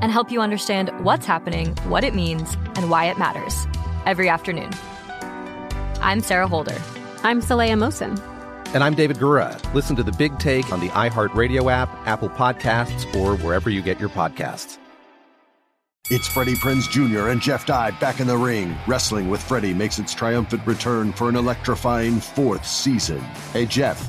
and help you understand what's happening, what it means, and why it matters every afternoon. I'm Sarah Holder. I'm Saleha Mohsin. And I'm David Gura. Listen to the big take on the iHeartRadio app, Apple Podcasts, or wherever you get your podcasts. It's Freddie Prinze Jr. and Jeff Dye back in the ring. Wrestling with Freddie makes its triumphant return for an electrifying fourth season. Hey, Jeff.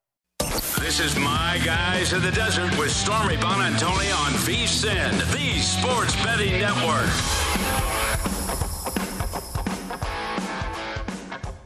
This is My Guys in the Desert with Stormy Buonantony on VSIN, the Sports Betting Network.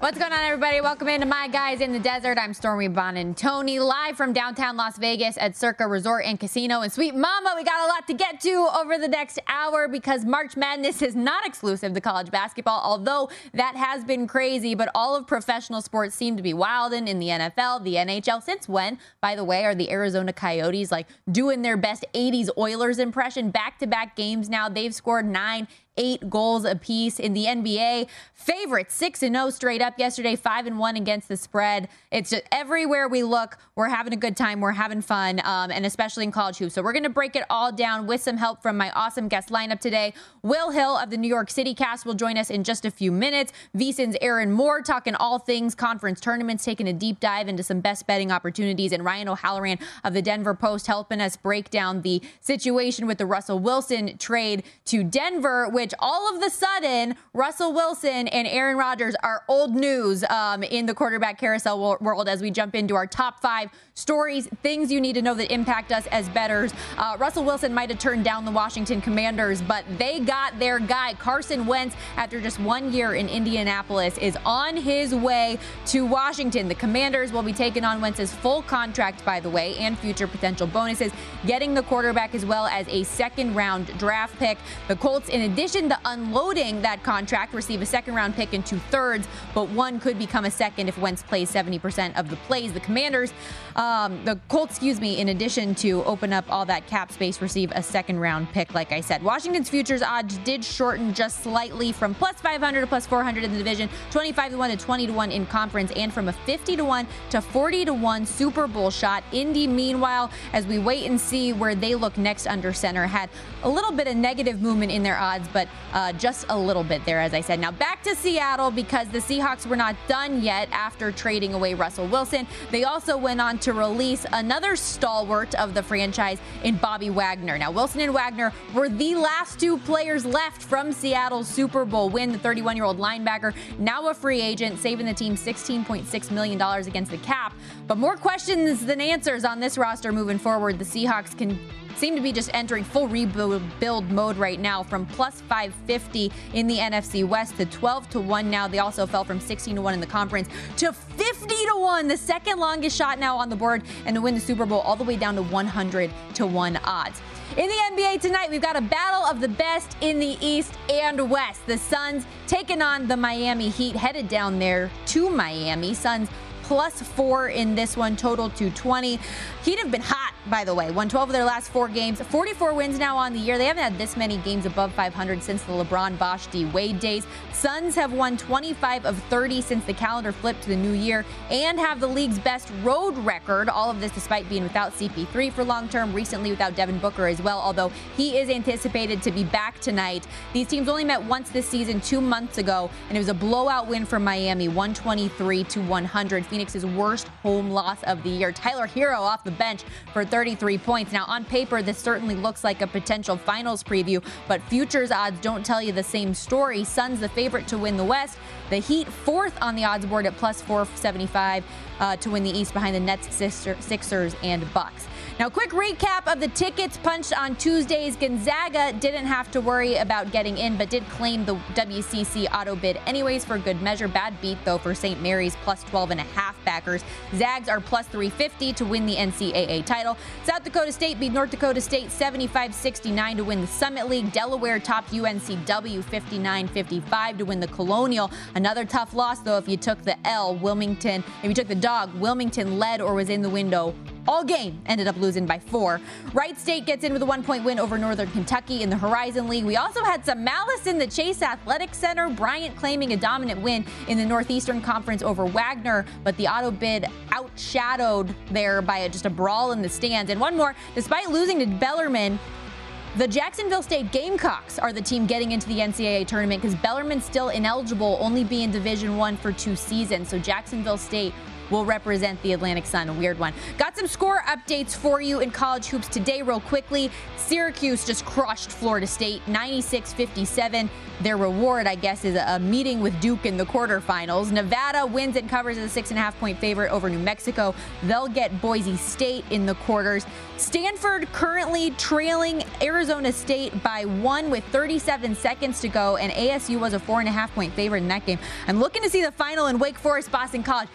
What's going on, everybody? Welcome into My Guys in the Desert. I'm Stormy Buonantony, live from downtown Las Vegas at Circa Resort and Casino. And sweet mama, we got a lot to get to over the next hour because March Madness is not exclusive to college basketball, although that has been crazy. But all of professional sports seem to be wilding in the NFL, the NHL. Since when, by the way, are the Arizona Coyotes like doing their best 80s Oilers impression? Back to back games now. They've scored nine eight goals apiece in the NBA. Favorite 6 and 0 straight up yesterday, 5 and 1 against the spread. It's just everywhere we look, we're having a good time, we're having fun, um, and especially in college hoops. So we're to break it all down with some help from my awesome guest lineup today. Will Hill of the New York City cast will join us in just a few minutes. VSIN's Aaron Moore talking all things conference tournaments, taking a deep dive into some best betting opportunities, and Ryan O'Halloran of the Denver Post helping us break down the situation with the Russell Wilson trade to Denver, which all of the sudden Russell Wilson and Aaron Rodgers are old news um, in the quarterback carousel world as we jump into our top five stories, things you need to know that impact us as betters. Uh, Russell Wilson might have turned down the Washington Commanders, but they got their guy. Carson Wentz, after just one year in Indianapolis, is on his way to Washington. The Commanders will be taking on Wentz's full contract, by the way, and future potential bonuses, getting the quarterback as well as a second round draft pick. The Colts, in addition to unloading that contract, receive a second round pick and two thirds, but one could become a second if Wentz plays 70% of the plays. The Commanders, um, the Colts, excuse me, in addition to open up all that cap space, receive a second round pick, like I said. Washington's futures odds did shorten just slightly from plus 500 to plus 400 in the division, 25 to 1 to 20 to 1 in conference, and from a 50 to 1 to 40 to 1 Super Bowl shot. Indy, meanwhile, as we wait and see where they look next under center, had a little bit of negative movement in their odds, but uh, just a little bit there, as I said. Now back to Seattle because the Seahawks were not done yet after trading away Russell Wilson. They also went on to release another stalwart of the franchise in Bobby Wagner. Now, Wilson and Wagner were the last two players left from Seattle's Super Bowl win. The 31 year old linebacker, now a free agent, saving the team $16.6 million against the cap. But more questions than answers on this roster moving forward. The Seahawks can seem to be just entering full rebuild mode right now from plus 550 in the NFC West to 12 to 1 now. They also fell from 16 to 1 in the conference to 50 to 1, the second longest shot now on the board, and to win the Super Bowl all the way down to 100 to 1 odds. In the NBA tonight, we've got a battle of the best in the East and West. The Suns taking on the Miami Heat, headed down there to Miami. Suns plus four in this one, total to 20. Heat have been hot, by the way. Won 12 of their last four games. 44 wins now on the year. They haven't had this many games above 500 since the LeBron, Bosh, D. Wade days. Suns have won 25 of 30 since the calendar flipped to the new year and have the league's best road record. All of this despite being without CP3 for long term, recently without Devin Booker as well, although he is anticipated to be back tonight. These teams only met once this season two months ago, and it was a blowout win for Miami, 123 to 100. Phoenix's worst home loss of the year. Tyler Herro off the bench for 33 points. Now, on paper, this certainly looks like a potential finals preview, but futures odds don't tell you the same story. Suns the favorite to win the West. The Heat fourth on the odds board at plus 475 uh, to win the East behind the Nets, Sixers, and Bucks. Now, quick recap of the tickets punched on Tuesdays. Gonzaga didn't have to worry about getting in, but did claim the WCC auto bid anyways for good measure. Bad beat, though, for St. Mary's plus 12 and a half backers. Zags are plus 350 to win the NCAA title. South Dakota State beat North Dakota State 75 69 to win the Summit League. Delaware topped UNCW 59 55 to win the Colonial. Another tough loss, though, if you took the L. Wilmington, if you took the dog, Wilmington led or was in the window all game, ended up losing by four. Wright State gets in with a one point win over Northern Kentucky in the Horizon League. We also had some malice in the Chace Athletic Center. Bryant claiming a dominant win in the Northeastern Conference over Wagner, but the auto bid outshadowed there by just a brawl in the stands. And one more, despite losing to Bellarmine, the Jacksonville State Gamecocks are the team getting into the NCAA tournament because Bellarmine's still ineligible, only be in Division One for two seasons. So Jacksonville State will represent the Atlantic Sun. A weird one. Got some score updates for you in college hoops today, real quickly. Syracuse just crushed Florida State 96 57. Their reward, I guess, is a meeting with Duke in the quarterfinals. Nevada wins and covers as a six and a half point favorite over New Mexico. They'll get Boise State in the quarters. Stanford currently trailing Arizona State by one with 37 seconds to go, and ASU was a four and a half point favorite in that game. I'm looking to see the final in Wake Forest Boston College.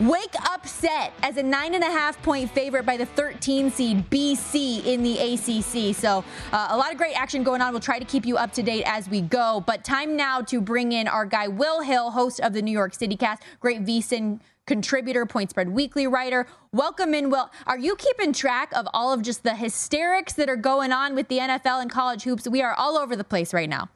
Wake upset as a nine and a half point favorite by the 13 seed BC in the ACC. So uh, a lot of great action going on. We'll try to keep you up to date as we go. But time now to bring in our guy Will Hill, host of the New York City Cast, great VSIN contributor, Point Spread Weekly writer. Welcome in, Will. Are you keeping track of all of just the hysterics that are going on with the NFL and college hoops? We are all over the place right now.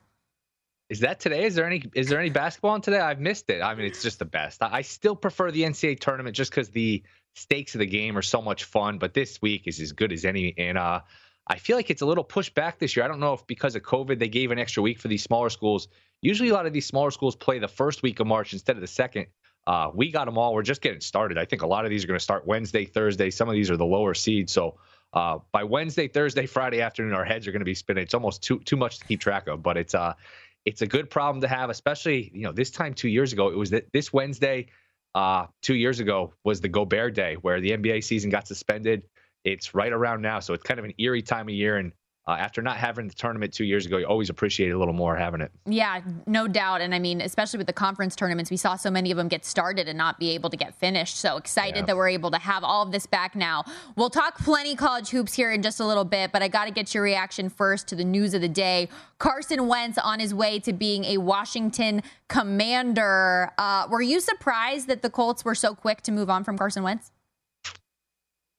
Is that today? Is there any is there any basketball on today? I've missed it. I mean, it's just the best. I, still prefer the NCAA tournament just because the stakes of the game are so much fun. But this week is as good as any, and uh, I feel like it's a little pushed back this year. I don't know if because of COVID they gave an extra week for these smaller schools. Usually, a lot of these smaller schools play the first week of March instead of the second. Uh, we got them all. We're just getting started. I think a lot of these are going to start Wednesday, Thursday. Some of these are the lower seeds. So uh, by Wednesday, Thursday, Friday afternoon, our heads are going to be spinning. It's almost too too much to keep track of. But it's uh, it's a good problem to have, especially you know this time two years ago. It was that this Wednesday, uh, two years ago was the Gobert Day where the NBA season got suspended. It's right around now, so it's kind of an eerie time of year, and uh, after not having the tournament two years ago, you always appreciate it a little more having it. Yeah, no doubt. And I mean, especially with the conference tournaments, we saw so many of them get started and not be able to get finished. So excited yeah. that we're able to have all of this back now. We'll talk plenty college hoops here in just a little bit, but I got to get your reaction first to the news of the day. Carson Wentz on his way to being a Washington commander. Uh, were you surprised that the Colts were so quick to move on from Carson Wentz?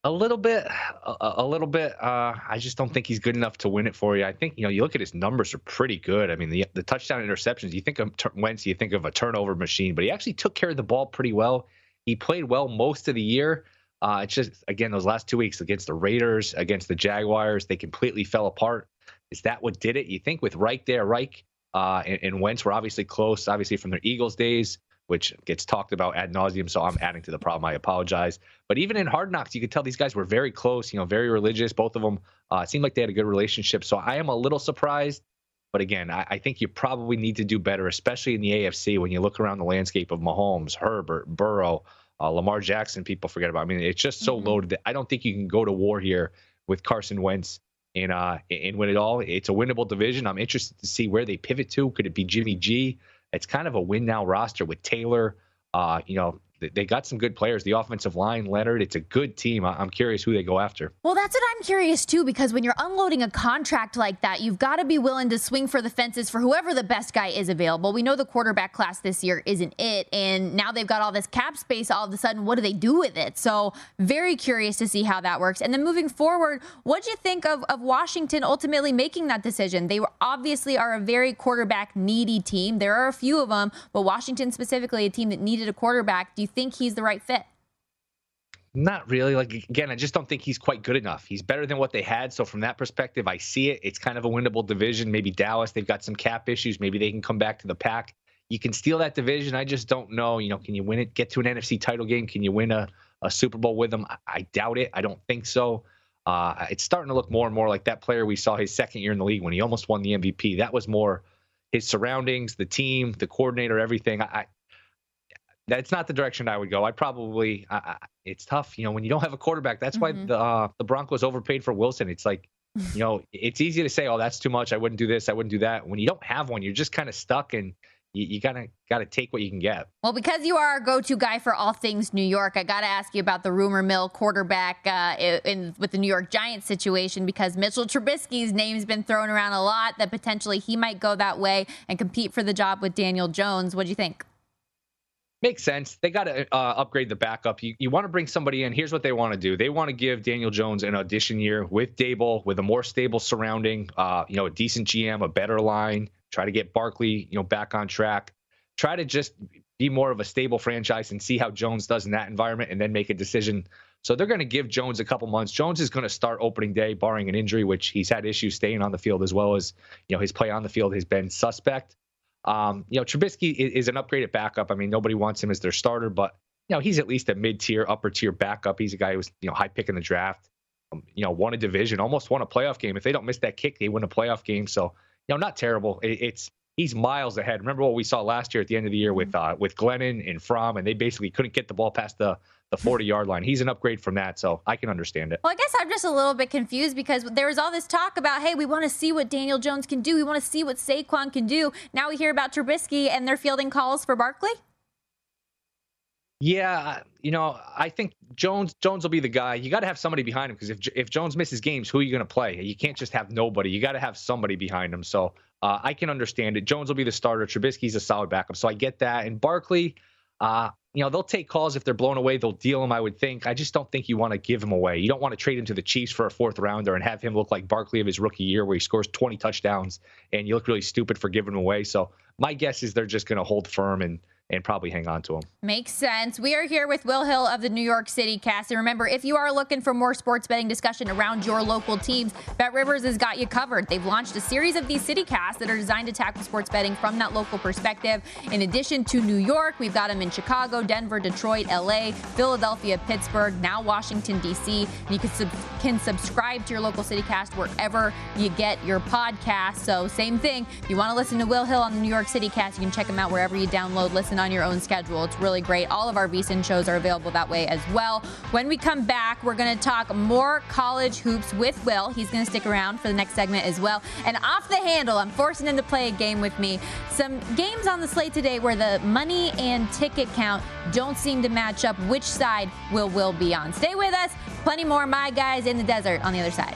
A little bit, a, a little bit. Uh, I just don't think he's good enough to win it for you. I think you know you look at his numbers are pretty good. I mean the the touchdown interceptions. You think of Wentz, you think of a turnover machine, but he actually took care of the ball pretty well. He played well most of the year. Uh, it's just again those last two weeks against the Raiders, against the Jaguars, they completely fell apart. Is that what did it? You think with Reich there, Reich uh, and, and Wentz were obviously close, obviously from their Eagles days which gets talked about ad nauseum. So I'm adding to the problem. I apologize. But even in Hard Knocks, you could tell these guys were very close. You know, very religious. Both of them uh, seemed like they had a good relationship. So I am a little surprised. But again, I, I, think you probably need to do better, especially in the AFC when you look around the landscape of Mahomes, Herbert, Burrow, uh, Lamar Jackson. People forget about. I mean, it's just so mm-hmm. loaded that I don't think you can go to war here with Carson Wentz and uh and win it all. It's a winnable division. I'm interested to see where they pivot to. Could it be Jimmy G? It's kind of a win now roster with Taylor. Uh, you know, they got some good players. The offensive line, Leonard, it's a good team. I'm curious who they go after. Well, that's what I'm curious too, because when you're unloading a contract like that, you've got to be willing to swing for the fences for whoever the best guy is available. We know the quarterback class this year isn't it, and now they've got all this cap space. All of a sudden, what do they do with it? So, very curious to see how that works. And then moving forward, what do you think of, of Washington ultimately making that decision? They obviously are a very quarterback needy team. There are a few of them, but Washington specifically, a team that needed a quarterback. Do you think he's the right fit? Not really. Like again, I just don't think he's quite good enough. He's better than what they had. So from that perspective, I see it. It's kind of a winnable division. Maybe Dallas, they've got some cap issues. Maybe they can come back to the pack. You can steal that division. I just don't know. You know, can you win it? Get to an NFC title game? Can you win a, a Super Bowl with them? I, I doubt it. I don't think so. Uh, it's starting to look more and more like that player we saw his second year in the league when he almost won the MVP. That was more his surroundings, the team, the coordinator, everything. I, that's not the direction I would go. I probably I, it's tough, you know, when you don't have a quarterback. That's mm-hmm. why the uh, the Broncos overpaid for Wilson. It's like, you know, it's easy to say, "Oh, that's too much. I wouldn't do this. I wouldn't do that." When you don't have one, you're just kind of stuck and you, you, gotta gotta take what you can get. Well, because you are our go-to guy for all things New York, I gotta ask you about the rumor mill quarterback uh, in, in, with the New York Giants situation because Mitchell Trubisky's name's been thrown around a lot that potentially he might go that way and compete for the job with Daniel Jones. What do you think? Makes sense. They got to uh, upgrade the backup. You, you want to bring somebody in. Here's what they want to do. They want to give Daniel Jones an audition year with Daboll, with a more stable surrounding, uh, you know, a decent GM, a better line. Try to get Barkley, you know, back on track. Try to just be more of a stable franchise and see how Jones does in that environment, and then make a decision. So they're going to give Jones a couple months. Jones is going to start opening day, barring an injury, which he's had issues staying on the field as well as you know his play on the field has been suspect. Um, you know, Trubisky is, is, an upgraded backup. I mean, nobody wants him as their starter, but you know, he's at least a mid-tier, upper-tier backup. He's a guy who was you know high pick in the draft. Um, you know, won a division, almost won a playoff game. If they don't miss that kick, they win a playoff game. So you know, not terrible. It, it's he's miles ahead. Remember what we saw last year at the end of the year with mm-hmm. uh, with Glennon and Fromm, and they basically couldn't get the ball past the the 40 yard line. He's an upgrade from that, so I can understand it. Well, I guess I'm just a little bit confused because there was all this talk about, hey, we want to see what Daniel Jones can do. We want to see what Saquon can do. Now we hear about Trubisky and they're fielding calls for Barkley. Yeah, you know, I think Jones Jones will be the guy. You got to have somebody behind him because if if Jones misses games, who are you going to play? You can't just have nobody. You got to have somebody behind him. So uh, I can understand it. Jones will be the starter. Trubisky's a solid backup, so I get that. And Barkley, uh, you know, they'll take calls if they're blown away. They'll deal him, I would think. I just don't think you want to give him away. You don't want to trade him to the Chiefs for a fourth rounder and have him look like Barkley of his rookie year where he scores 20 touchdowns and you look really stupid for giving him away. So my guess is they're just going to hold firm and – and probably hang on to him. Makes sense. We are here with Will Hill of the New York City Cast. And remember, if you are looking for more sports betting discussion around your local teams, Bet Rivers has got you covered. They've launched a series of these city casts that are designed to tackle sports betting from that local perspective. In addition to New York, we've got them in Chicago, Denver, Detroit, LA, Philadelphia, Pittsburgh, now Washington, D.C. You can, sub- can subscribe to your local city cast wherever you get your podcast. So, same thing. If you want to listen to Will Hill on the New York City Cast, you can check him out wherever you download, listen listen on your own schedule. It's really great. All of our VSIN shows are available that way as well. When we come back, we're going to talk more college hoops with Will. He's going to stick around for the next segment as well. And off the handle, I'm forcing him to play a game with me. Some games on the slate today where the money and ticket count don't seem to match up. Which side will Will be on? Stay with us. Plenty more My Guys in the Desert on the other side.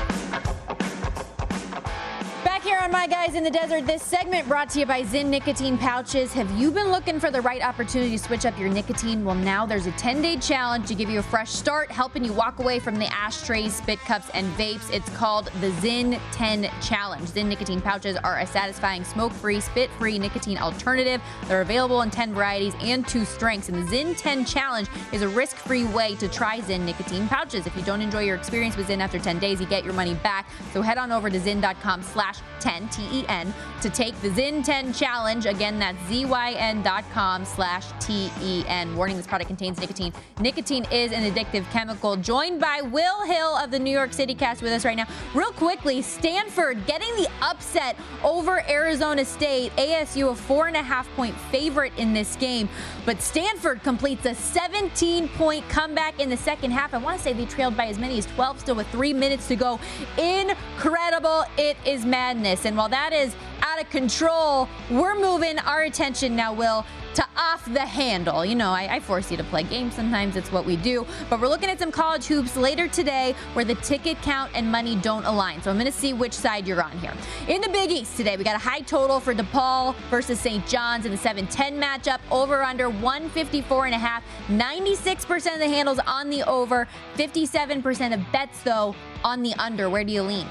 on My Guys in the Desert. This segment brought to you by Zyn Nicotine Pouches. Have you been looking for the right opportunity to switch up your nicotine? Well, now there's a 10 day challenge to give you a fresh start, helping you walk away from the ashtrays, spit cups, and vapes. It's called the Zyn 10 Challenge. Zyn Nicotine Pouches are a satisfying smoke free, spit free nicotine alternative. They're available in 10 varieties and two strengths. And the Zyn 10 Challenge is a risk free way to try Zyn Nicotine Pouches. If you don't enjoy your experience with Zyn after 10 days, you get your money back. So head on over to zyn.com slash 10 ZYN10, T-E-N, to take the ZYN10 challenge. Again, that's ZYN.com slash T-E-N. Warning, this product contains nicotine. Nicotine is an addictive chemical. Joined by Will Hill of the New York City cast with us right now. Real quickly, Stanford getting the upset over Arizona State. ASU a four and a half point favorite in this game. But Stanford completes a 17 point comeback in the second half. I want to say they trailed by as many as 12 still with three minutes to go. Incredible. It is madness. And while that is out of control, we're moving our attention now, Will, to off the handle. You know, I, I, force you to play games sometimes, it's what we do. But we're looking at some college hoops later today where the ticket count and money don't align. So I'm going to see which side you're on here. In the Big East today, we got a high total for DePaul versus St. John's in the 7 10 matchup. Over under 154 and a half. 96% of the handles on the over, 57% of bets, though, on the under. Where do you lean?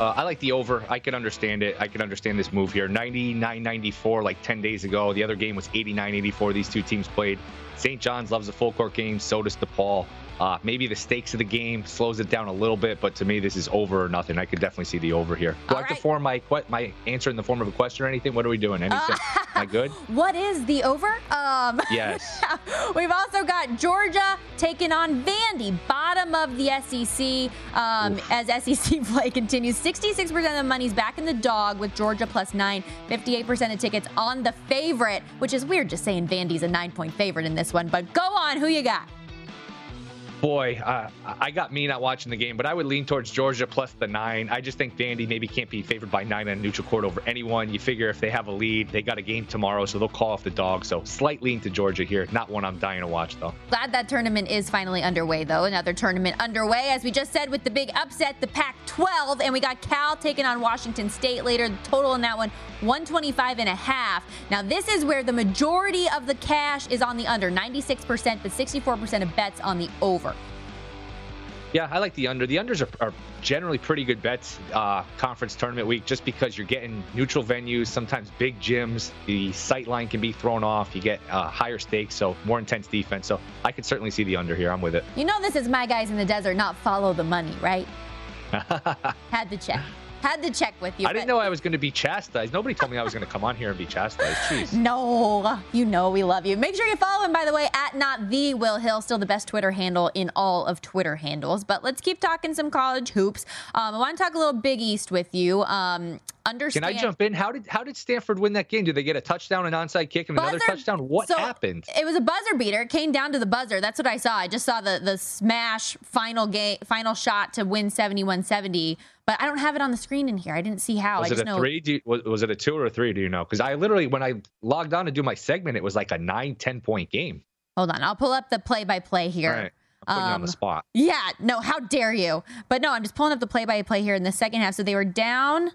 Uh, I like the over. I can understand it. I can understand this move here. 99 94, like 10 days ago. The other game was 89 84. These two teams played. St. John's loves a full court game. So does DePaul. Uh, maybe the stakes of the game slows it down a little bit, but to me, this is over or nothing. I could definitely see the over here. Do All I have right. to form my my answer in the form of a question or anything? What are we doing? Anything? Uh, Am I good? What is the over? Um, yes. we've also got Georgia taking on Vandy, bottom of the SEC. Um, as SEC play continues, 66% of the money's back in the dog with Georgia plus nine, 58% of tickets on the favorite, which is weird just saying Vandy's a nine point favorite in this one. But go on, who you got? Boy, uh, I got me not watching the game, but I would lean towards Georgia plus the nine. I just think Vandy maybe can't be favored by nine on neutral court over anyone. You figure if they have a lead, they got a game tomorrow, so they'll call off the dog. So slight lean to Georgia here. Not one I'm dying to watch, though. Glad that tournament is finally underway, though. Another tournament underway, as we just said, with the big upset, the Pac 12. And we got Cal taking on Washington State later. The total in that one, 125 and a half. Now, this is where the majority of the cash is on the under 96%, but 64% of bets on the over. Yeah, I like the under. The unders are, are generally pretty good bets uh, conference tournament week just because you're getting neutral venues, sometimes big gyms. The sight line can be thrown off. You get uh, higher stakes, so more intense defense. So I could certainly see the under here. I'm with it. You know, this is my guys in the desert, not follow the money, right? Had to check. Had to check with you. I didn't know I was going to be chastised. Nobody told me I was going to come on here and be chastised. Jeez. No, you know we love you. Make sure you follow him, by the way, at not the Will Hill, still the best Twitter handle in all of Twitter handles. But let's keep talking some college hoops. Um, I want to talk a little Big East with you. Um, understand. Can I jump in? How did how did Stanford win that game? Did they get a touchdown, an onside kick, and buzzer, another touchdown? What so happened? It was a buzzer beater. It came down to the buzzer. That's what I saw. I just saw the the smash final game final shot to win 71-70 but I don't have it on the screen in here. I didn't see how. Was I it a know... three? You, was, was, it a two or a three? Do you know? Because I literally, when I logged on to do my segment, it was like a nine, 10 point game. Hold on. I'll pull up the play by play here. All right. I'm putting um, you on the um, spot. Yeah. No, how dare you? But no, I'm just pulling up the play by play here in the second half. So they were down.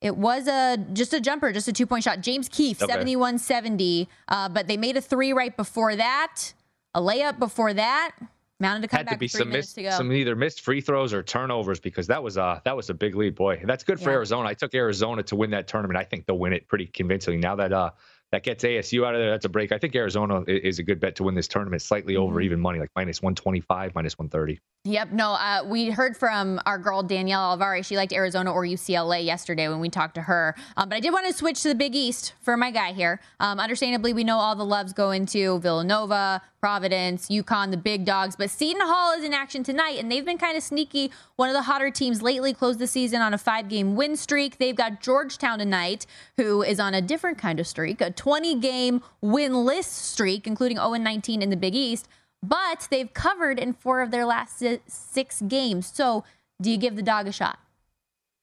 It was a just a jumper, just a two point shot. James Keefe, okay. 71 70. Uh, but they made a three right before that, a layup before that. Mounted to come had back to be some missed, some either missed free throws or turnovers because that was a that was a big lead. Boy, that's good for yeah. Arizona. I took Arizona to win that tournament. I think they'll win it pretty convincingly. Now that uh that gets ASU out of there. That's a break. I think Arizona is a good bet to win this tournament, slightly over mm-hmm. even money, like minus 125, minus 130. Yep. No, uh, we heard from our girl Danielle Alvari. She liked Arizona or UCLA yesterday when we talked to her. Um, but I did want to switch to the Big East for my guy here. Um, understandably, we know all the loves go into Villanova, Providence, UConn, the big dogs. But Seton Hall is in action tonight, and they've been kind of sneaky. One of the hotter teams lately closed the season on a five game win streak. They've got Georgetown tonight, who is on a different kind of streak, a 20 game winless streak, including 0 19 in the Big East but they've covered in four of their last six games. So, do you give the dog a shot?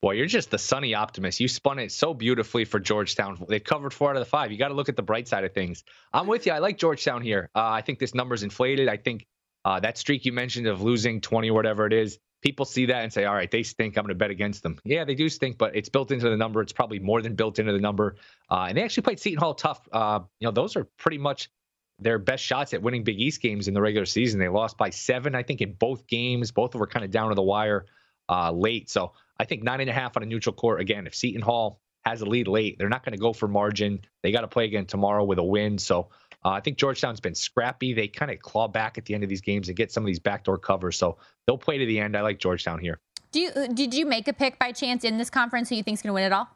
Boy, you're just the sunny optimist. You spun it so beautifully for Georgetown. They covered four out of the five. You got to look at the bright side of things. I'm with you. I like Georgetown here. Uh, I think this number's inflated. I think uh, that streak you mentioned of losing 20 or whatever it is, people see that and say, all right, they stink. I'm going to bet against them. Yeah, they do stink, but it's built into the number. It's probably more than built into the number. Uh, and they actually played Seton Hall tough. Uh, you know, those are pretty much their best shots at winning Big East games in the regular season. They lost by seven, I think, in both games. Both of were kind of down to the wire uh, late. So I think nine and a half on a neutral court. Again, if Seton Hall has a lead late, they're not going to go for margin. They got to play again tomorrow with a win. So uh, I think Georgetown's been scrappy. They kind of claw back at the end of these games and get some of these backdoor covers. So they'll play to the end. I like Georgetown here. Do you did you make a pick by chance in this conference who you think's going to win it all?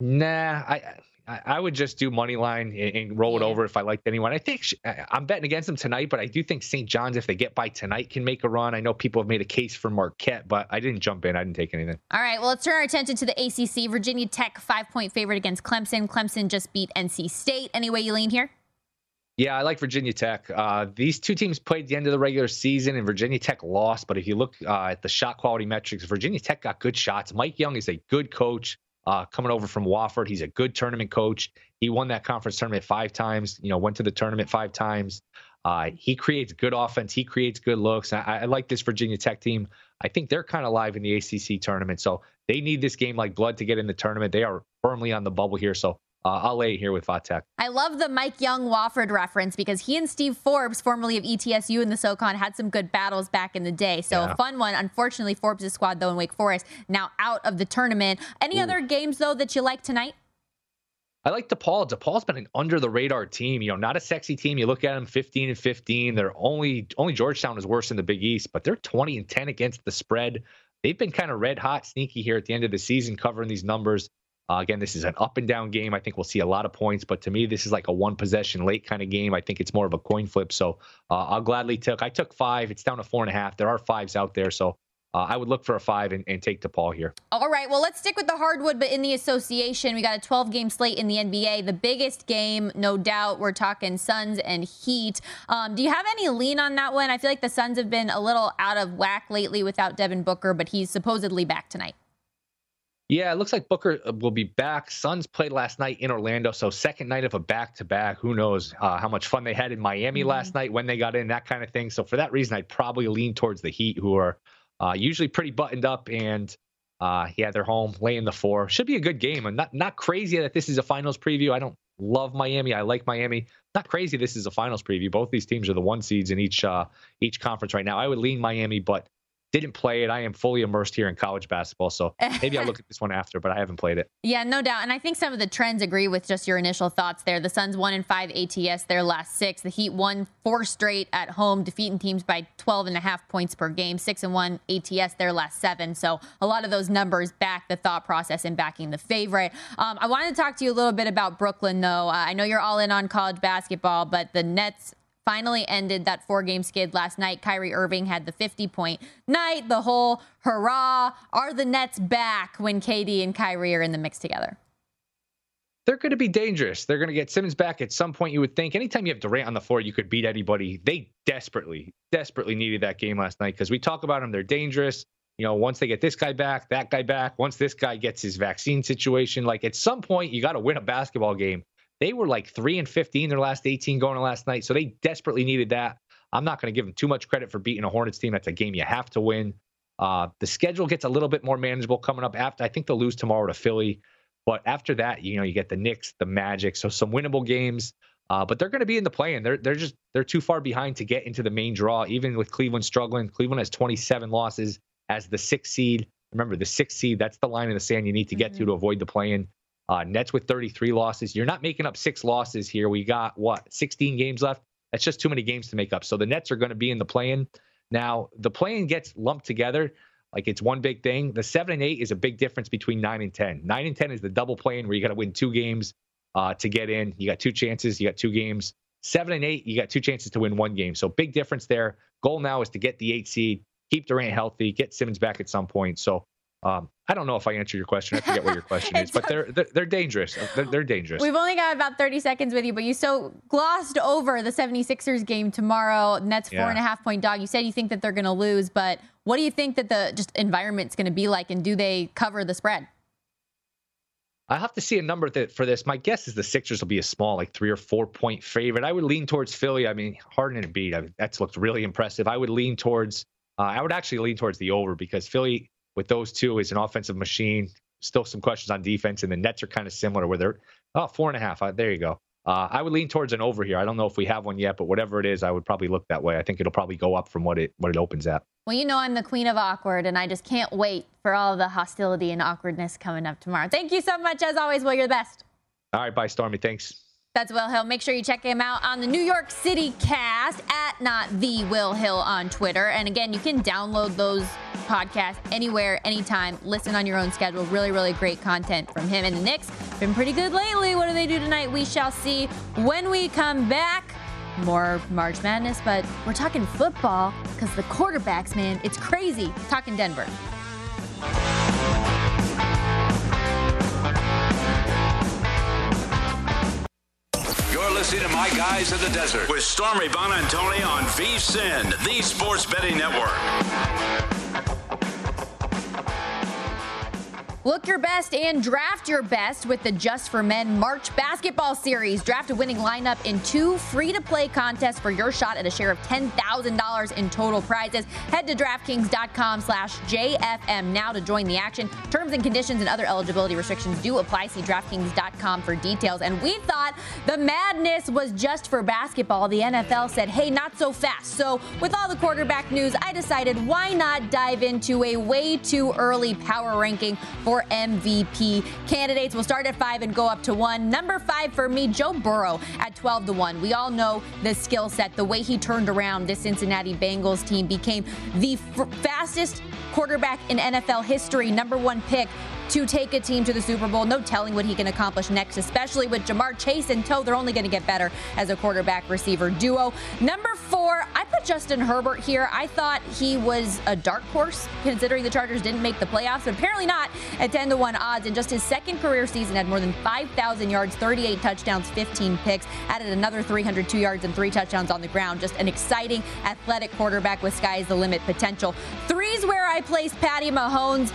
Nah, I I would just do money line and, roll it over if I liked anyone. I think I'm betting against them tonight, but I do think St. John's, if they get by tonight, can make a run. I know people have made a case for Marquette, but I didn't jump in. I didn't take anything. All right. Well, let's turn our attention to the ACC. Virginia Tech five point favorite against Clemson. Clemson just beat NC State. Any way you lean here? Yeah, I like Virginia Tech. Uh, these two teams played the end of the regular season, and Virginia Tech lost. But if you look uh, at the shot quality metrics, Virginia Tech got good shots. Mike Young is a good coach uh, coming over from Wofford. He's a good tournament coach. He won that conference tournament five times. You know, went to the tournament five times. Uh, he creates good offense. He creates good looks. I, I like this Virginia Tech team. I think they're kind of live in the ACC tournament, so they need this game like blood to get in the tournament. They are firmly on the bubble here, so uh, I'll lay it here with Vatek. I love the Mike Young Wofford reference because he and Steve Forbes, formerly of ETSU in the SoCon, had some good battles back in the day. So yeah. a fun one. Unfortunately, Forbes' squad, though, in Wake Forest, now out of the tournament. Any Ooh. other games, though, that you like tonight? I like DePaul. DePaul's been an under the radar team. You know, not a sexy team. You look at them, 15 and 15. They're only only Georgetown is worse in the Big East, but they're 20 and 10 against the spread. They've been kind of red hot, sneaky here at the end of the season, covering these numbers. Uh, again, this is an up and down game. I think we'll see a lot of points, but to me, this is like a one possession late kind of game. I think it's more of a coin flip. So uh, I'll gladly take. I took five. It's down to four and a half. There are fives out there, so uh, I would look for a five and, and take DePaul here. All right. Well, let's stick with the hardwood, but in the association, we got a 12 game slate in the NBA. The biggest game, no doubt, we're talking Suns and Heat. Um, do you have any lean on that one? I feel like the Suns have been a little out of whack lately without Devin Booker, but he's supposedly back tonight. Yeah, it looks like Booker uh, will be back. Suns played last night in Orlando, so second night of a back to back. Who knows uh, how much fun they had in Miami mm-hmm. last night when they got in, that kind of thing. So for that reason, I'd probably lean towards the Heat, who are uh, usually pretty buttoned up and. Uh, yeah, they're home, laying the four. Should be a good game. And not not crazy that this is a finals preview. I don't love Miami. I like Miami. Not crazy. This is a finals preview. Both these teams are the one seeds in each uh, each conference right now. I would lean Miami, but didn't play it. I am fully immersed here in college basketball, so maybe I'll look at this one after, but I haven't played it. Yeah, no doubt. And I think some of the trends agree with just your initial thoughts there. The Suns one and five ATS their last six. The Heat won four straight at home, defeating teams by 12 and a half points per game. Six and one ATS their last seven. So a lot of those numbers back the thought process in backing the favorite. Um, I wanted to talk to you a little bit about Brooklyn, though. Uh, I know you're all in on college basketball, but the Nets finally ended that four game skid last night. Kyrie Irving had the 50 point night, the whole hurrah, are the Nets back when KD and Kyrie are in the mix together? They're going to be dangerous. They're going to get Simmons back at some point, you would think. Anytime you have Durant on the floor, you could beat anybody. They desperately, desperately needed that game last night because we talk about them. They're dangerous. You know, once they get this guy back, that guy back, once this guy gets his vaccine situation, like at some point, you got to win a basketball game they were like 3 and 15 their last 18 going last night. So they desperately needed that. I'm not going to give them too much credit for beating a Hornets team. That's a game you have to win. Uh, the schedule gets a little bit more manageable coming up after. I think they'll lose tomorrow to Philly. But after that, you know, you get the Knicks, the Magic, so some winnable games. Uh, but they're going to be in the play, and they're they're just they're too far behind to get into the main draw. Even with Cleveland struggling, Cleveland has 27 losses as the sixth seed. Remember, the sixth seed that's the line in the sand you need to get mm-hmm. to to avoid the play-in. Uh, Nets with 33 losses. You're not making up six losses here. We got what 16 games left. That's just too many games to make up. So the Nets are going to be in the play-in. Now the play-in gets lumped together like it's one big thing. The seven and eight is a big difference between nine and ten. Nine and ten is the double play-in where you got to win two games uh, to get in. You got two chances. You got two games. Seven and eight, you got two chances to win one game. So big difference there. Goal now is to get the eight seed, keep Durant healthy, get Simmons back at some point. So um, I don't know if I answered your question. I forget what your question is, but they're, they're, they're dangerous. They're, they're, dangerous. We've only got about 30 seconds with you, but you so glossed over the 76ers game tomorrow. Nets four yeah. and a half point dog. You said you think that they're going to lose, but what do you think that the just environment's going to be like, and do they cover the spread? I have to see a number that for this. My guess is the Sixers will be a small, like three or four point favorite. I would lean towards Philly. I mean, Harden and Embiid. I mean, that's looked really impressive. I would lean towards. Uh, I would actually lean towards the over because Philly with those two is an offensive machine. Still some questions on defense, and the Nets are kind of similar where they're oh four and a half. Uh, there you go. Uh, I would lean towards an over here. I don't know if we have one yet, but whatever it is, I would probably look that way. I think it'll probably go up from what it what it opens at. Well, you know I'm the queen of awkward, and I just can't wait for all the hostility and awkwardness coming up tomorrow. Thank you so much, as always. Will, you're the best. All right, bye, Stormy. Thanks. That's Will Hill. Make sure you check him out on the New York City cast at not the Will Hill on Twitter. And again, you can download those podcast anywhere, anytime. Listen on your own schedule. Really, really great content from him. And the Knicks been pretty good lately. What do they do tonight? We shall see when we come back. More March Madness, but we're talking football because the quarterbacks, man, it's crazy. Talking Denver. You're listening to My Guys in the Desert with Stormy Buonantony on VSIN, the Sports Betting Network. Look your best and draft your best with the Just for Men March Basketball Series. Draft a winning lineup in two free to play contests for your shot at a share of $10,000 in total prizes. Head to DraftKings.com slash JFM now to join the action. Terms and conditions and other eligibility restrictions do apply. See DraftKings.com for details. And we thought the madness was just for basketball. The NFL said, hey, not so fast. So with all the quarterback news, I decided why not dive into a way too early power ranking for for MVP candidates. We'll start at five and go up to one. Number five for me, Joe Burrow at 12 to one. We all know the skill set, the way he turned around this Cincinnati Bengals team, became the f- fastest quarterback in NFL history, number one pick to take a team to the Super Bowl. No telling what he can accomplish next, especially with Ja'Marr Chase and tow. They're only going to get better as a quarterback receiver duo. Number four, I put Justin Herbert here. I thought he was a dark horse considering the Chargers didn't make the playoffs, but apparently not at 10 to 1 odds. In just his second career season, had more than 5,000 yards, 38 touchdowns, 15 picks, added another 302 yards and three touchdowns on the ground. Just an exciting athletic quarterback with sky's the limit potential. Three's where I placed Patty Mahomes.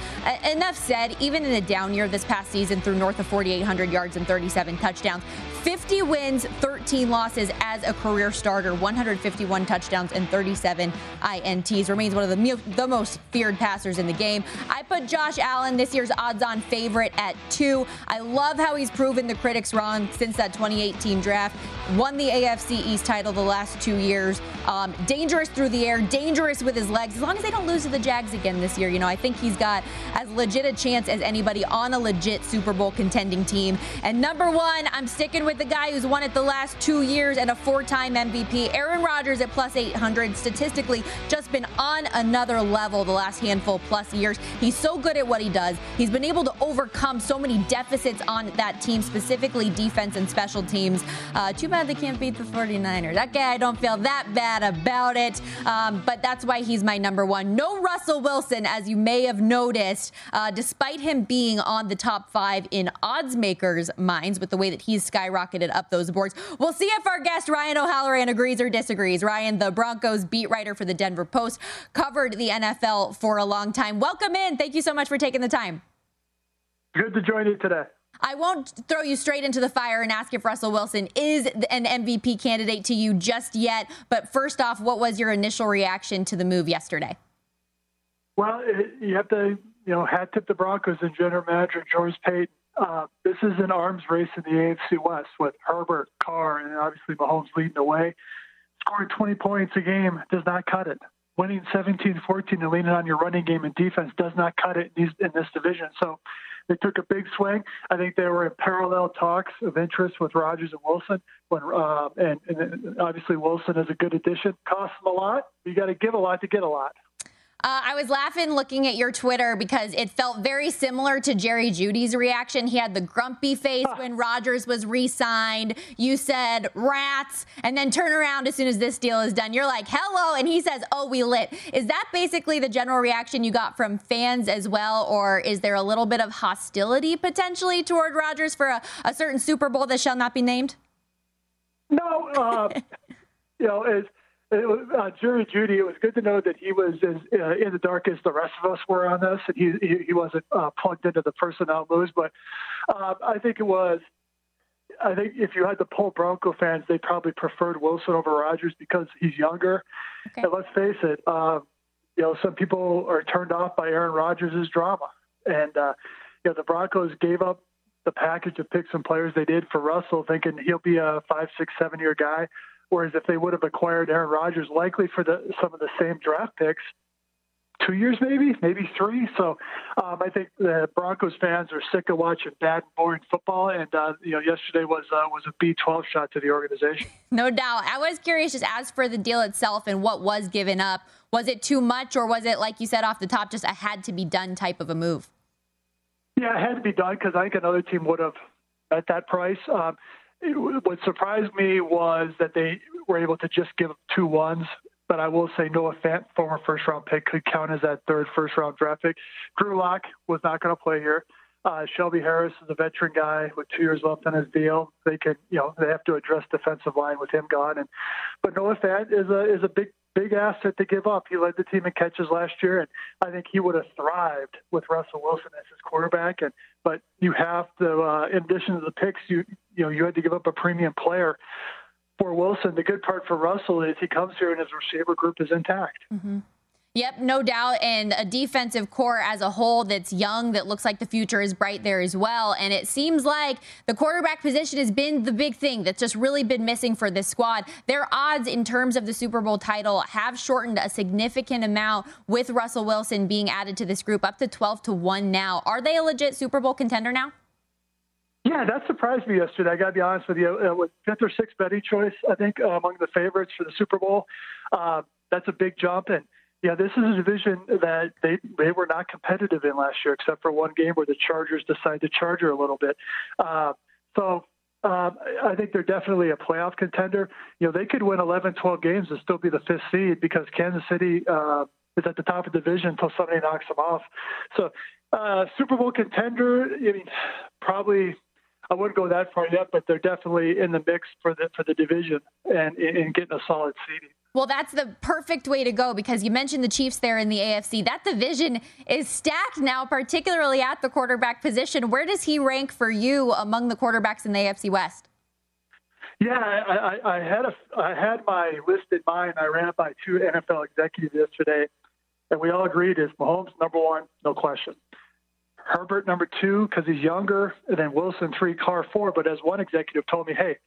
Enough said, even in a down year this past season threw north of 4,800 yards and 37 touchdowns. 50 wins, 13 losses as a career starter, 151 touchdowns and 37 INTs. Remains one of the, the most feared passers in the game. I put Josh Allen, this year's odds on favorite, at two. I love how he's proven the critics wrong since that 2018 draft. Won the AFC East title the last two years. Um, dangerous through the air, dangerous with his legs. As long as they don't lose to the Jags again this year, you know, I think he's got as legit a chance as anybody on a legit Super Bowl contending team. And number one, I'm sticking with the guy who's won it the last two years and a four time MVP. Aaron Rodgers at plus 800, statistically, just been on another level the last handful plus years. He's so good at what he does. He's been able to overcome so many deficits on that team, specifically defense and special teams. Uh, too bad they can't beat the 49ers. Okay, I don't feel that bad about it, um, but that's why he's my number one. No Russell Wilson, as you may have noticed, uh, despite him being on the top five in odds makers' minds with the way that he's skyrocketed up those boards. We'll see if our guest Ryan O'Halloran agrees or disagrees. Ryan, the Broncos beat writer for the Denver Post, covered the NFL for a long time. Welcome in. Thank you so much for taking the time. Good to join you today. I won't throw you straight into the fire and ask if Russell Wilson is an MVP candidate to you just yet. But first off, what was your initial reaction to the move yesterday? Well, it, you have to, you know, hat tip the Broncos and general manager George Paton. Uh, this is an arms race in the AFC West with Herbert, Carr, and obviously Mahomes leading the way. Scoring 20 points a game does not cut it. Winning 17-14 and leaning on your running game and defense does not cut it in, these, in this division. So they took a big swing. I think they were in parallel talks of interest with Rodgers and Wilson. When uh, and, and obviously Wilson is a good addition. Costs them a lot. You got to give a lot to get a lot. Uh, I was laughing looking at your Twitter because it felt very similar to Jerry Jeudy's reaction. He had the grumpy face when Rodgers was re-signed. You said rats, and then turn around as soon as this deal is done. You're like, hello, and he says, oh, we lit. Is that basically the general reaction you got from fans as well, or is there a little bit of hostility potentially toward Rodgers for a, a certain Super Bowl that shall not be named? No, uh, you know, it's uh, Jerry Jeudy, it was good to know that he was as uh, in the dark as the rest of us were on this, and he he, he wasn't uh, plugged into the personnel moves. But uh, I think it was. I think if you had the poll Bronco fans, they probably preferred Wilson over Rodgers because he's younger. Okay. And let's face it, uh, you know, some people are turned off by Aaron Rodgers' drama, and uh, you know the Broncos gave up the package of picks and players they did for Russell, thinking he'll be a five, six, seven year guy. Whereas if they would have acquired Aaron Rodgers, likely for the, some of the same draft picks, two years, maybe, maybe three. So um, I think the Broncos fans are sick of watching bad, boring football. And uh, you know, yesterday was uh, was a B12 shot to the organization. No doubt. I was curious, just as for the deal itself and what was given up, was it too much, or was it like you said off the top, just a had to be done type of a move? Yeah, it had to be done because I think another team would have at that price. Um, what surprised me was that they were able to just give two ones but I will say Noah Fant, former first round pick, could count as that third first round draft pick. Drew Lock was not going to play here. Uh, Shelby Harris is a veteran guy with two years left on his deal. They could, you know, they have to address defensive line with him gone. And but Noah Fant is a is a big big asset to give up. He led the team in catches last year, and I think he would have thrived with Russell Wilson as his quarterback. And but you have to, uh, in addition to the picks, you you know you had to give up a premium player for Wilson, the good part for Russell is he comes here and his receiver group is intact. Mm-hmm. Yep, no doubt. And a defensive core as a whole that's young, that looks like the future is bright there as well. And it seems like the quarterback position has been the big thing that's just really been missing for this squad. Their odds in terms of the Super Bowl title have shortened a significant amount with Russell Wilson being added to this group, up to 12 to 1 now. Are they a legit Super Bowl contender now? Yeah, that surprised me yesterday. I got to be honest with you. Uh, with fifth or sixth betting choice, I think uh, among the favorites for the Super Bowl, uh, that's a big jump. And yeah, this is a division that they they were not competitive in last year, except for one game where the Chargers decided to charge her a little bit. Uh, so um, I think they're definitely a playoff contender. You know, they could win 11, 12 games and still be the fifth seed because Kansas City uh, is at the top of the division until somebody knocks them off. So uh, Super Bowl contender, I mean, probably I wouldn't go that far yet, but they're definitely in the mix for the for the division and in getting a solid seeding. Well, that's the perfect way to go because you mentioned the Chiefs there in the AFC. That division is stacked now, particularly at the quarterback position. Where does he rank for you among the quarterbacks in the AFC West? Yeah, I, I, I had a I had my list in mind. I ran it by two NFL executives yesterday, and we all agreed is Mahomes number one, no question. Herbert number two because he's younger, and then Wilson three, Carr four. But as one executive told me, hey,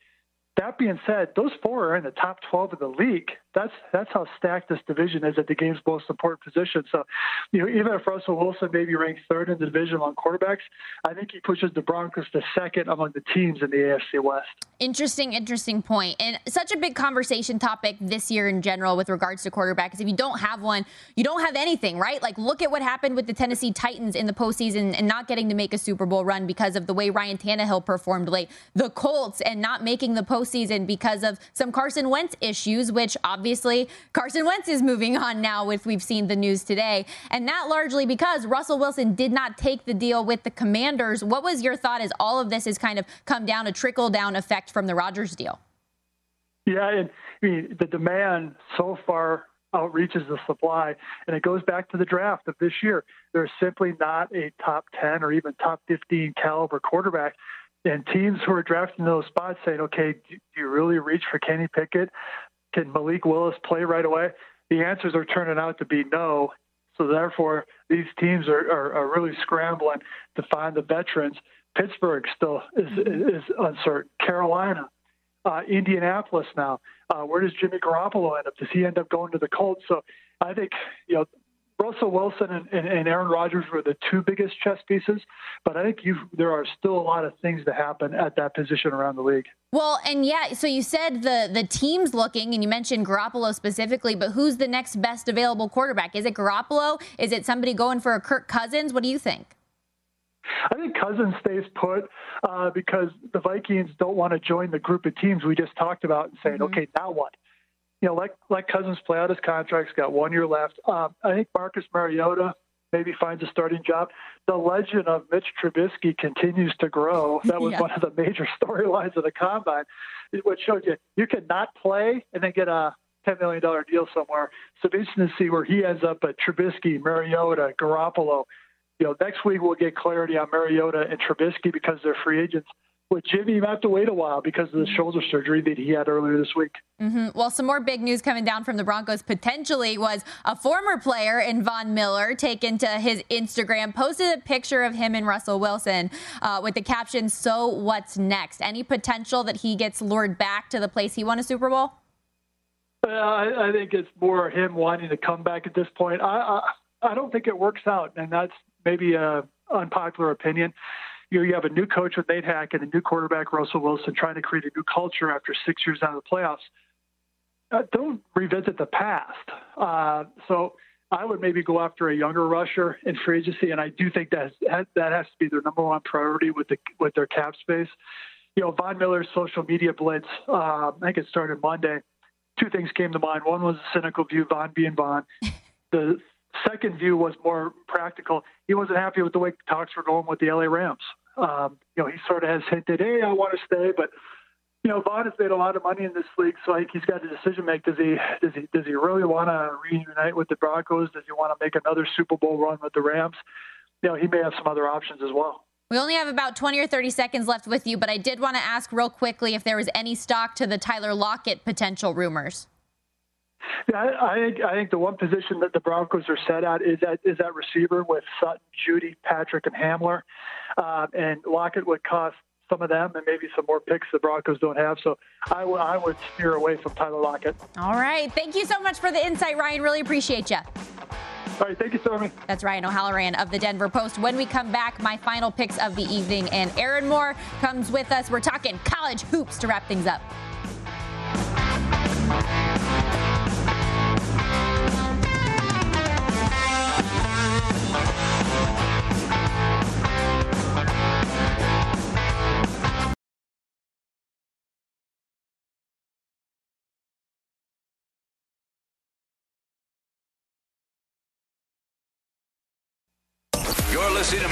that being said, those four are in the top 12 of the league. That's that's how stacked this division is at the game's most important position. So, you know, even if Russell Wilson maybe ranks third in the division among quarterbacks, I think he pushes the Broncos to second among the teams in the AFC West. Interesting, interesting point. and such a big conversation topic this year in general with regards to quarterbacks. If you don't have one, you don't have anything, right? Like, look at what happened with the Tennessee Titans in the postseason and not getting to make a Super Bowl run because of the way Ryan Tannehill performed late. The Colts and not making the postseason because of some Carson Wentz issues, which obviously Carson Wentz is moving on now, if we've seen the news today. And that largely because Russell Wilson did not take the deal with the Commanders. What was your thought as all of this has kind of come down a trickle down effect? from the Rodgers deal. Yeah, and I mean, the demand so far outreaches the supply, and it goes back to the draft of this year. There's simply not a top 10 or even top 15 caliber quarterback. And teams who are drafting those spots saying, okay, do you really reach for Kenny Pickett? Can Malik Willis play right away? The answers are turning out to be no. So therefore, these teams are, are, are really scrambling to find the veterans. Pittsburgh still is is uncertain. Carolina, uh, Indianapolis now. Uh, where does Jimmy Garoppolo end up? Does he end up going to the Colts? So I think you know Russell Wilson and, and, and, Aaron Rodgers were the two biggest chess pieces, but I think there are still a lot of things to happen at that position around the league. Well, and yeah, so you said the the team's looking, and you mentioned Garoppolo specifically, but who's the next best available quarterback? Is it Garoppolo? Is it somebody going for a Kirk Cousins? What do you think? I think Cousins stays put uh, because the Vikings don't want to join the group of teams we just talked about and saying, mm-hmm. okay, now what? You know, let let Cousins play out his contract. He's got one year left. Um, I think Marcus Mariota maybe finds a starting job. The legend of Mitch Trubisky continues to grow. That was yeah. one of the major storylines of the combine, which showed you you can not play and then get a $10 million deal somewhere. So be interesting to see where he ends up at Trubisky, Mariota, Garoppolo you know, next week we'll get clarity on Mariota and Trubisky because they're free agents. With Jimmy, you have to wait a while because of the shoulder surgery that he had earlier this week. Mm-hmm. Well, some more big news coming down from the Broncos potentially was a former player in Von Miller taken to his Instagram, posted a picture of him and Russell Wilson uh, with the caption, So what's next? Any potential that he gets lured back to the place he won a Super Bowl? Uh, I, I, think it's more him wanting to come back at this point. I, I I don't think it works out, and that's maybe an unpopular opinion. You know, you have a new coach with Nate Hack and a new quarterback Russell Wilson trying to create a new culture after six years out of the playoffs. Uh, don't revisit the past. Uh, so I would maybe go after a younger rusher in free agency, and I do think that that has to be their number one priority with the with their cap space. You know, Von Miller's social media blitz. Uh, I think it started Monday. Two things came to mind. One was a cynical view, Von being Von. The second view was more practical. He wasn't happy with the way talks were going with the LA Rams. Um, you know, he sort of has hinted, "Hey, I want to stay," but you know, Von has made a lot of money in this league, so think he's got a decision to make. Does he does he does he really want to reunite with the Broncos? Does he want to make another Super Bowl run with the Rams? You know, he may have some other options as well. We only have about 20 or 30 seconds left with you, but I did want to ask real quickly if there was any stock to the Tyler Lockett potential rumors. Yeah, I, think I think the one position that the Broncos are set at is that is that receiver with Sutton, Jeudy, Patrick, and Hamler, uh, and Lockett would cost some of them and maybe some more picks the Broncos don't have. So I, w- I would steer away from Tyler Lockett. All right. Thank you so much for the insight, Ryan. Really appreciate you. All right, thank you, Stormy. That's Ryan O'Halloran of the Denver Post. When we come back, my final picks of the evening, and Aaron Moore comes with us. We're talking college hoops to wrap things up.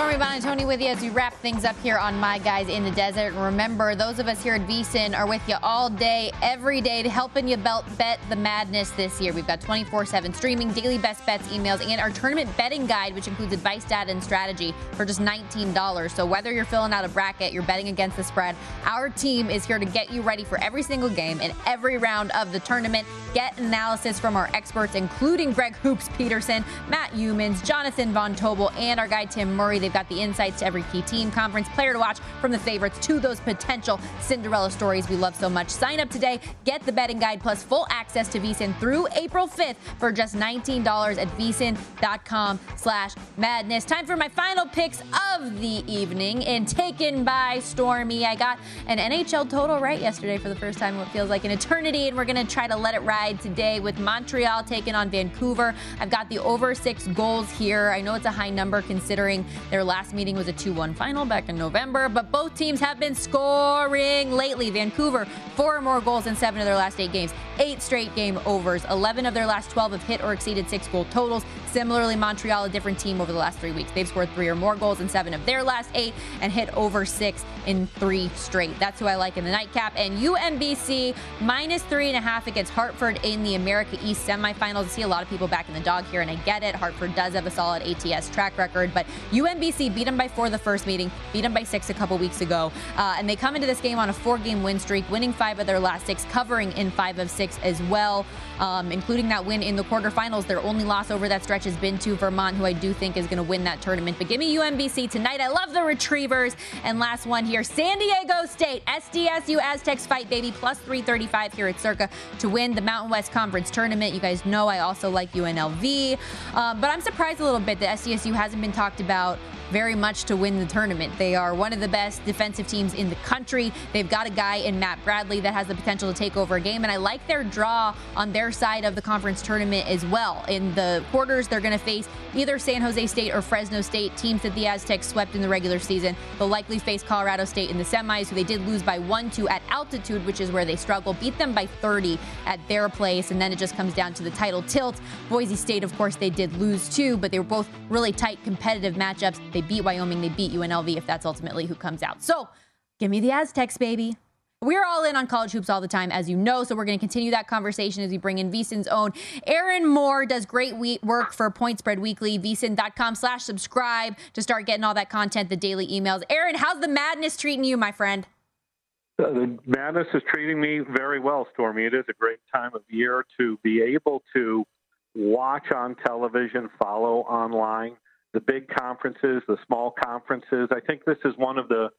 Stormy Buonantony with you as we wrap things up here on My Guys in the Desert. And remember, those of us here at VSIN are with you all day, every day, to helping you bet the madness this year. We've got 24-7 streaming, daily best bets, emails, and our tournament betting guide, which includes advice, data, and strategy for just $19. So whether you're filling out a bracket, you're betting against the spread, our team is here to get you ready for every single game and every round of the tournament. Get analysis from our experts, including Greg Hoops Peterson, Matt Youmans, Jonathan Von Tobel, and our guy Tim Murray. They've got the insights to every key team, conference, player to watch from the favorites to those potential Cinderella stories we love so much. Sign up today, get the betting guide plus full access to VSIN through April 5th for just $19 at VSIN.com slash madness. Time for my final picks of the evening and taken by Stormy. I got an NHL total right yesterday for the first time what feels like an eternity, and we're going to try to let it ride today with Montreal taking on Vancouver. I've got the over six goals here. I know it's a high number considering their last meeting was a 2 1 final back in November, but both teams have been scoring lately. Vancouver, four or more goals in seven of their last eight games, eight straight game overs. 11 of their last 12 have hit or exceeded six goal totals. Similarly, Montreal, a different team over the last three weeks. They've scored three or more goals in seven of their last eight and hit over six in three straight. That's who I like in the nightcap. And UMBC minus three and a half against Hartford in the America East semifinals. I see a lot of people back in the dog here, and I get it. Hartford does have a solid ATS track record, but UMBC beat them by four the first meeting, beat them by six a couple weeks ago. Uh, and they come into this game on a four game win streak, winning five of their last six, covering in five of six as well, um, including that win in the quarterfinals. Their only loss over that stretch has been to Vermont, who I do think is going to win that tournament. But give me UMBC tonight. I love the Retrievers. And last one here San Diego State, SDSU Aztecs fight, baby, plus 335 here at Circa to win the Mountain West Conference tournament. You guys know I also like UNLV. Um, but I'm surprised a little bit that SDSU hasn't been talked about very much to win the tournament. They are one of the best defensive teams in the country. They've got a guy in Matt Bradley that has the potential to take over a game, and I like their draw on their side of the conference tournament as well. In the quarters, they're going to face either San Jose State or Fresno State, teams that the Aztecs swept in the regular season. They'll likely face Colorado State in the semis, who they did lose by 1 2 at altitude, which is where they struggle. Beat them by 30 at their place, and then it just comes down to the title tilt. Boise State, of course, they did lose too, but they were both really tight, competitive matchups. They beat Wyoming, they beat UNLV if that's ultimately who comes out. So give me the Aztecs, baby. We're all in on college hoops all the time, as you know, so we're going to continue that conversation as we bring in VSIN's own Aaron Moore does great work for Point Spread Weekly, VSIN.com slash subscribe to start getting all that content, the daily emails. Aaron, how's the madness treating you, my friend? Uh, the madness is treating me very well, Stormy. It is a great time of year to be able to watch on television, follow online, the big conferences, the small conferences. I think this is one of the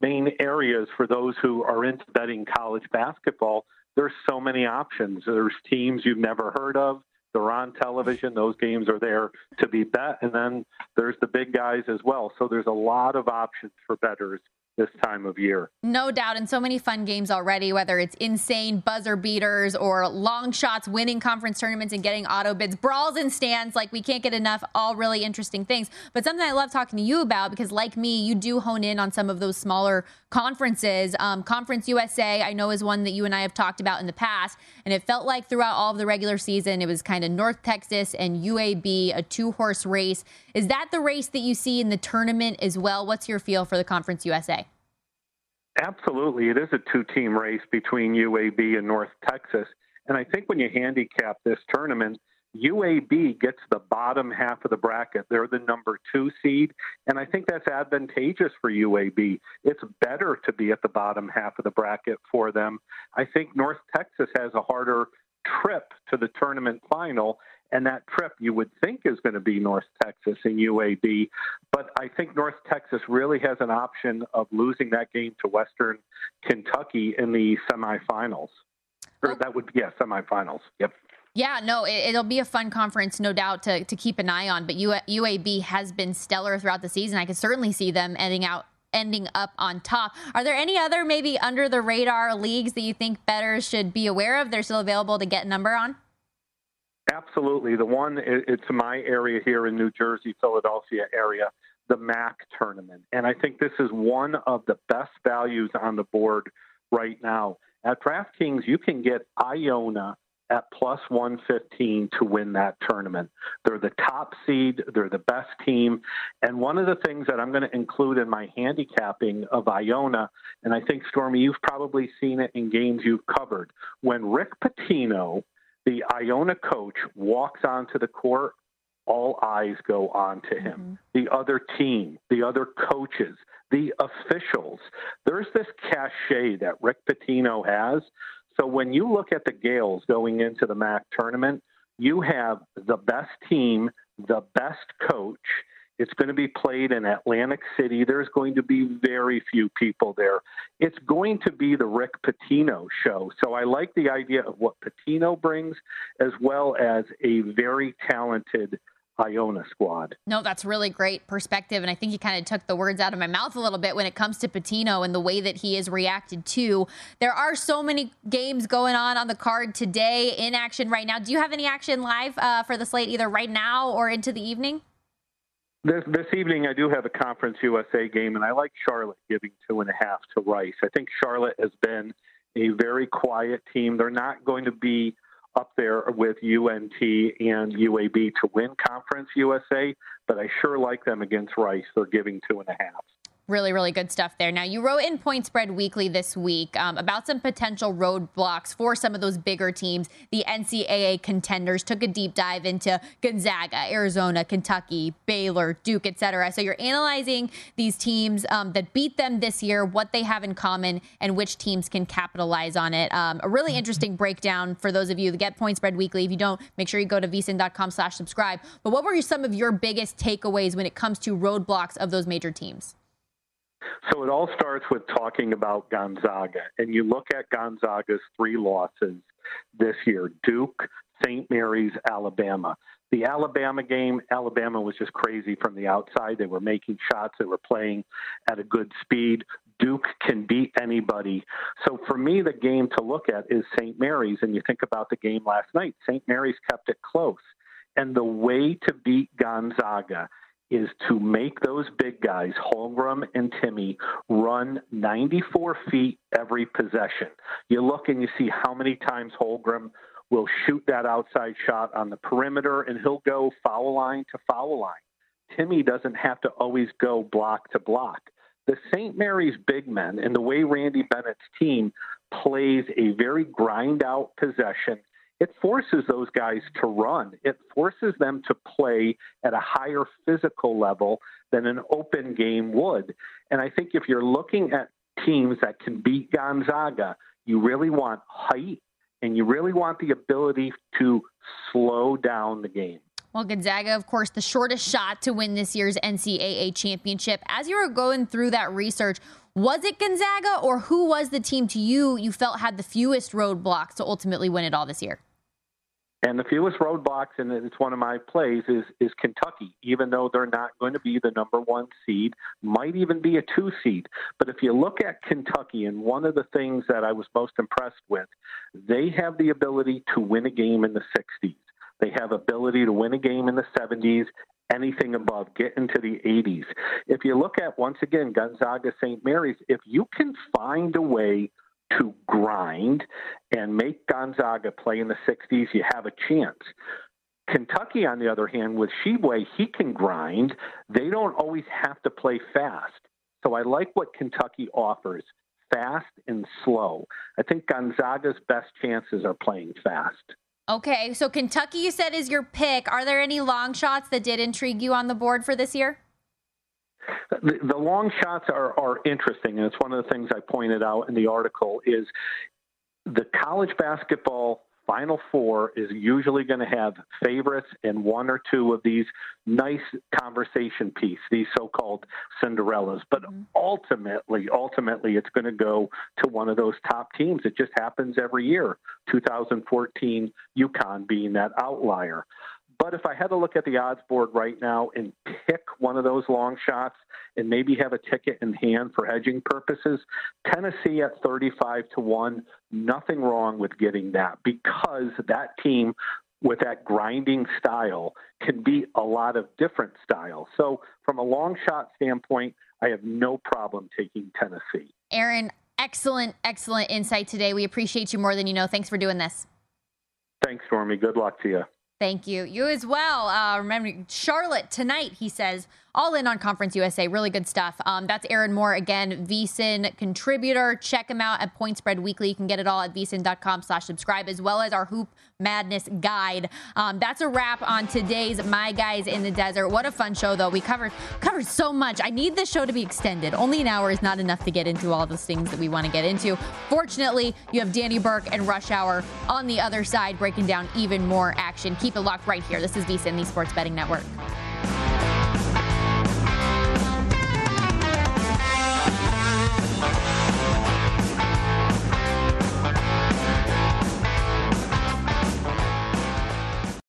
main areas for those who are into betting college basketball. There's so many options. There's teams you've never heard of. They're on television. Those games are there to be bet. And then there's the big guys as well. So there's a lot of options for bettors this time of year. No doubt. And so many fun games already, whether it's insane buzzer beaters or long shots, winning conference tournaments and getting auto bids, brawls and stands. Like we can't get enough, all really interesting things. But something I love talking to you about because, like me, you do hone in on some of those smaller conferences. Um, Conference USA, I know, is one that you and I have talked about in the past. And it felt like throughout all of the regular season, it was kind of North Texas and UAB, a two horse race. Is that the race that you see in the tournament as well? What's your feel for the Conference USA? Absolutely. It is a two team race between UAB and North Texas. And I think when you handicap this tournament, UAB gets the bottom half of the bracket. They're the number two seed. And I think that's advantageous for UAB. It's better to be at the bottom half of the bracket for them. I think North Texas has a harder trip to the tournament final. And that trip you would think is going to be North Texas and UAB. But I think North Texas really has an option of losing that game to Western Kentucky in the semifinals. Or oh. that would be, yeah, semifinals. Yep. Yeah, no, it, will be a fun conference, no doubt, to, to keep an eye on. But UAB has been stellar throughout the season. I could certainly see them ending out ending up on top. Are there any other maybe under the radar leagues that you think bettors should be aware of? They're still available to get a number on. Absolutely. The one, it's my area here in New Jersey, Philadelphia area, the MAAC tournament. And I think this is one of the best values on the board right now. At DraftKings, you can get Iona at plus 115 to win that tournament. They're the top seed, they're the best team. And one of the things that I'm going to include in my handicapping of Iona, and I think, Stormy, you've probably seen it in games you've covered, when Rick Pitino the Iona coach walks onto the court, all eyes go on to him. Mm-hmm. The other team, the other coaches, the officials. There's this cachet that Rick Pitino has. So when you look at the Gaels going into the MAAC tournament, you have the best team, the best coach, it's going to be played in Atlantic City. There's going to be very few people there. It's going to be the Rick Pitino show. So I like the idea of what Pitino brings, as well as a very talented Iona squad. No, that's really great perspective. And I think you kind of took the words out of my mouth a little bit when it comes to Pitino and the way that he is reacted to. There are so many games going on on the card today in action right now. Do you have any action live uh, for the slate either right now or into the evening? This, this evening, I do have a Conference USA game, and I like Charlotte giving two and a half to Rice. I think Charlotte has been a very quiet team. They're not going to be up there with UNT and UAB to win Conference USA, but I sure like them against Rice. They're giving two and a half. Really, really good stuff there. Now, you wrote in Point Spread Weekly this week um, about some potential roadblocks for some of those bigger teams. The NCAA contenders took a deep dive into Gonzaga, Arizona, Kentucky, Baylor, Duke, etc. So you're analyzing these teams um, that beat them this year, what they have in common, and which teams can capitalize on it. Um, a really interesting breakdown for those of you that get Point Spread Weekly. If you don't, make sure you go to vsin.com slash subscribe. But what were some of your biggest takeaways when it comes to roadblocks of those major teams? So it all starts with talking about Gonzaga. And you look at Gonzaga's three losses this year Duke, St. Mary's, Alabama. The Alabama game, Alabama was just crazy from the outside. They were making shots, they were playing at a good speed. Duke can beat anybody. So for me, the game to look at is St. Mary's. And you think about the game last night, St. Mary's kept it close. And the way to beat Gonzaga is to make those big guys, Holmgren and Timme, run 94 feet every possession. You look and you see how many times Holmgren will shoot that outside shot on the perimeter, and he'll go foul line to foul line. Timme doesn't have to always go block to block. The St. Mary's big men and the way Randy Bennett's team plays a very grind out possession it forces those guys to run. It forces them to play at a higher physical level than an open game would. And I think if you're looking at teams that can beat Gonzaga, you really want height and you really want the ability to slow down the game. Well, Gonzaga, of course, the shortest shot to win this year's NCAA championship. As you were going through that research, Was it Gonzaga or who was the team to you you felt had the fewest roadblocks to ultimately win it all this year? And the fewest roadblocks, and it's one of my plays, is is Kentucky. Even though they're not going to be the number one seed, might even be a two seed. But if you look at Kentucky, and one of the things that I was most impressed with, they have the ability to win a game in the 60s. They have ability to win a game in the 70s, anything above, get into the 80s. If you look at once again Gonzaga St. Mary's, if you can find a way to grind and make Gonzaga play in the 60s, you have a chance. Kentucky, on the other hand, with Tshiebwe, he can grind. They don't always have to play fast. So I like what Kentucky offers fast and slow. I think Gonzaga's best chances are playing fast. Okay, so Kentucky, you said, is your pick. Are there any long shots that did intrigue you on the board for this year? The, the long shots are, are interesting, and it's one of the things I pointed out in the article is the college basketball Final Four is usually going to have favorites and one or two of these nice conversation piece, these so-called Cinderellas. But mm-hmm. ultimately, ultimately, it's going to go to one of those top teams. It just happens every year. 2014 UConn being that outlier. But if I had to look at the odds board right now and pick one of those long shots and maybe have a ticket in hand for hedging purposes, Tennessee at 35 to 1, nothing wrong with getting that because that team with that grinding style can be a lot of different styles. So, from a long shot standpoint, I have no problem taking Tennessee. Aaron, excellent, excellent insight today. We appreciate you more than you know. Thanks for doing this. Thanks, Stormy. Good luck to you. Thank you. You as well. Uh, remember, Charlotte tonight, he says, all in on Conference USA. Really good stuff. Um, that's Aaron Moore, again, VSIN contributor. Check him out at Point Spread Weekly. You can get it all at VSIN.com slash subscribe, as well as our Hoop Madness guide. Um, that's a wrap on today's My Guys in the Desert. What a fun show, though. We covered covered so much. I need this show to be extended. Only an hour is not enough to get into all those things that we want to get into. Fortunately, you have Danny Burke and Rush Hour on the other side breaking down even more action. Keep it locked right here. This is VSIN, the Sports Betting Network.